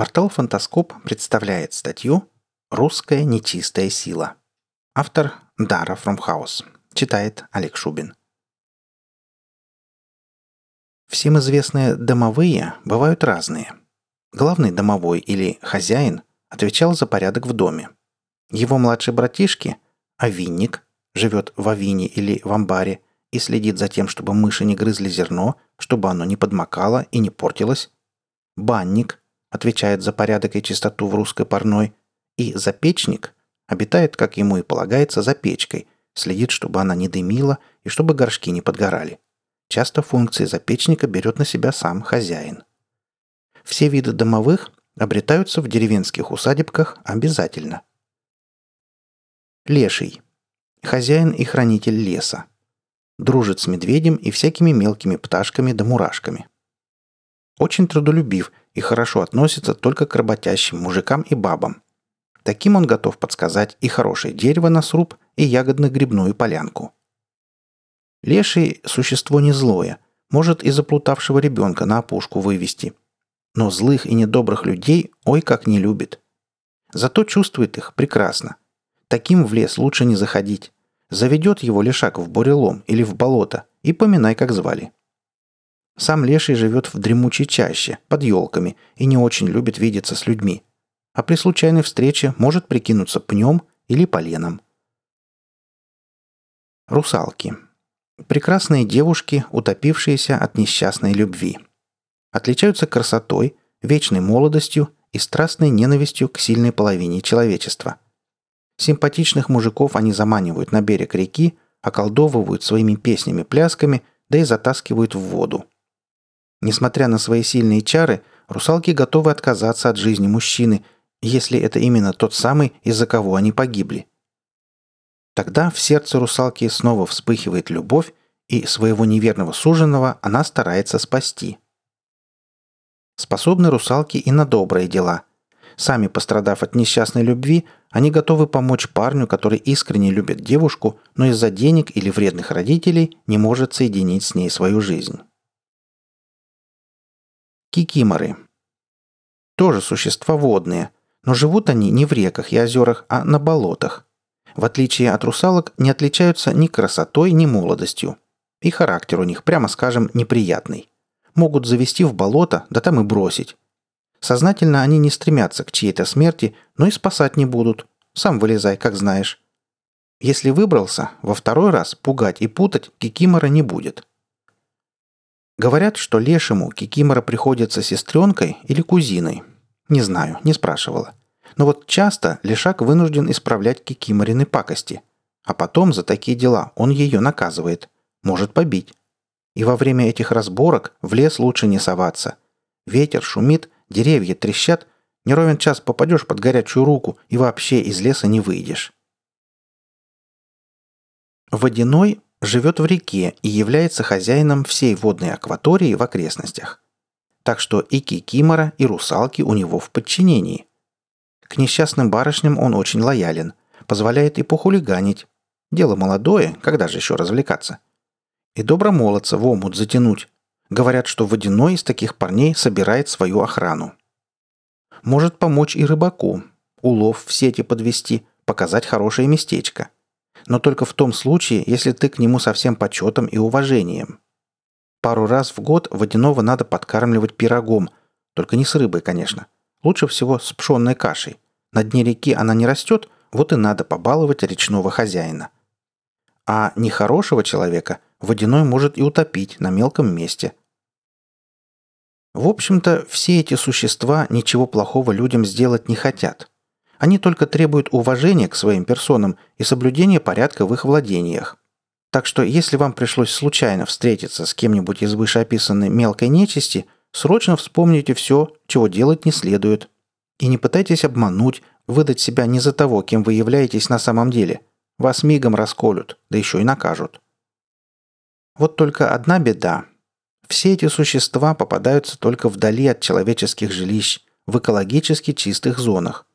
Портал «Фантаскоп» представляет статью «Русская нечистая сила». Автор Дара Фромхаус. Читает Олег Шубин. Всем известные домовые бывают разные. Главный домовой или хозяин отвечал за порядок в доме. Его младший братишки, овинник, живет в овине или в амбаре и следит за тем, чтобы мыши не грызли зерно, чтобы оно не подмокало и не портилось. Банник отвечает за порядок и чистоту в русской парной, и запечник обитает, как ему и полагается, за печкой, следит, чтобы она не дымила и чтобы горшки не подгорали. Часто функции запечника берет на себя сам хозяин. Все виды домовых обретаются в деревенских усадебках обязательно. Леший. Хозяин и хранитель леса. Дружит с медведем и всякими мелкими пташками да мурашками. Очень трудолюбив и хорошо относится только к работящим мужикам и бабам. Таким он готов подсказать и хорошее дерево на сруб, и ягодно-грибную полянку. Леший – существо не злое, может и заплутавшего ребенка на опушку вывести. Но злых и недобрых людей ой как не любит. Зато чувствует их прекрасно. Таким в лес лучше не заходить. Заведет его лешак в бурелом или в болото, и поминай, как звали. Сам леший живет в дремучей чаще, под елками, и не очень любит видеться с людьми. А при случайной встрече может прикинуться пнем или поленом. Русалки. Прекрасные девушки, утопившиеся от несчастной любви. Отличаются красотой, вечной молодостью и страстной ненавистью к сильной половине человечества. Симпатичных мужиков они заманивают на берег реки, околдовывают своими песнями-плясками, да и затаскивают в воду. Несмотря на свои сильные чары, русалки готовы отказаться от жизни мужчины, если это именно тот самый, из-за кого они погибли. Тогда в сердце русалки снова вспыхивает любовь, и своего неверного суженого она старается спасти. Способны русалки и на добрые дела. Сами пострадав от несчастной любви, они готовы помочь парню, который искренне любит девушку, но из-за денег или вредных родителей не может соединить с ней свою жизнь. Кикиморы. Тоже существа водные, но живут они не в реках и озерах, а на болотах. В отличие от русалок, не отличаются ни красотой, ни молодостью. И характер у них, прямо скажем, неприятный. Могут завести в болото, да там и бросить. Сознательно они не стремятся к чьей-то смерти, но и спасать не будут. Сам вылезай, как знаешь. Если выбрался, во второй раз пугать и путать кикимора не будет. Говорят, что лешему Кикимора приходится сестренкой или кузиной. Не знаю, не спрашивала. Но вот часто лешак вынужден исправлять Кикиморины пакости. А потом за такие дела он ее наказывает. Может побить. И во время этих разборок в лес лучше не соваться. Ветер шумит, деревья трещат, не ровен час попадешь под горячую руку и вообще из леса не выйдешь. Водяной живет в реке и является хозяином всей водной акватории в окрестностях. Так что и кикимора, и русалки у него в подчинении. К несчастным барышням он очень лоялен, позволяет и похулиганить. Дело молодое, когда же еще развлекаться? И добромолодца в омут затянуть. Говорят, что водяной из таких парней собирает свою охрану. Может помочь и рыбаку, улов в сети подвести, показать хорошее местечко – но только в том случае, если ты к нему со всем почетом и уважением. Пару раз в год водяного надо подкармливать пирогом, только не с рыбой, конечно. Лучше всего с пшенной кашей. На дне реки она не растет, вот и надо побаловать речного хозяина. А нехорошего человека водяной может и утопить на мелком месте. В общем-то, все эти существа ничего плохого людям сделать не хотят. Они только требуют уважения к своим персонам и соблюдения порядка в их владениях. Так что если вам пришлось случайно встретиться с кем-нибудь из вышеописанной мелкой нечисти, срочно вспомните все, чего делать не следует. И не пытайтесь обмануть, выдать себя не за того, кем вы являетесь на самом деле. Вас мигом расколют, да еще и накажут. Вот только одна беда. Все эти существа попадаются только вдали от человеческих жилищ, в экологически чистых зонах.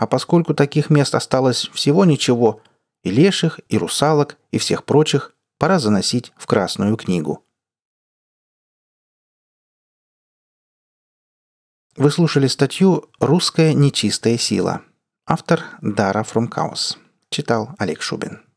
А поскольку таких мест осталось всего ничего, и леших, и русалок, и всех прочих пора заносить в Красную книгу. Вы слушали статью «Русская нечистая сила». Автор Дара Фрумкаус. Читал Олег Шубин.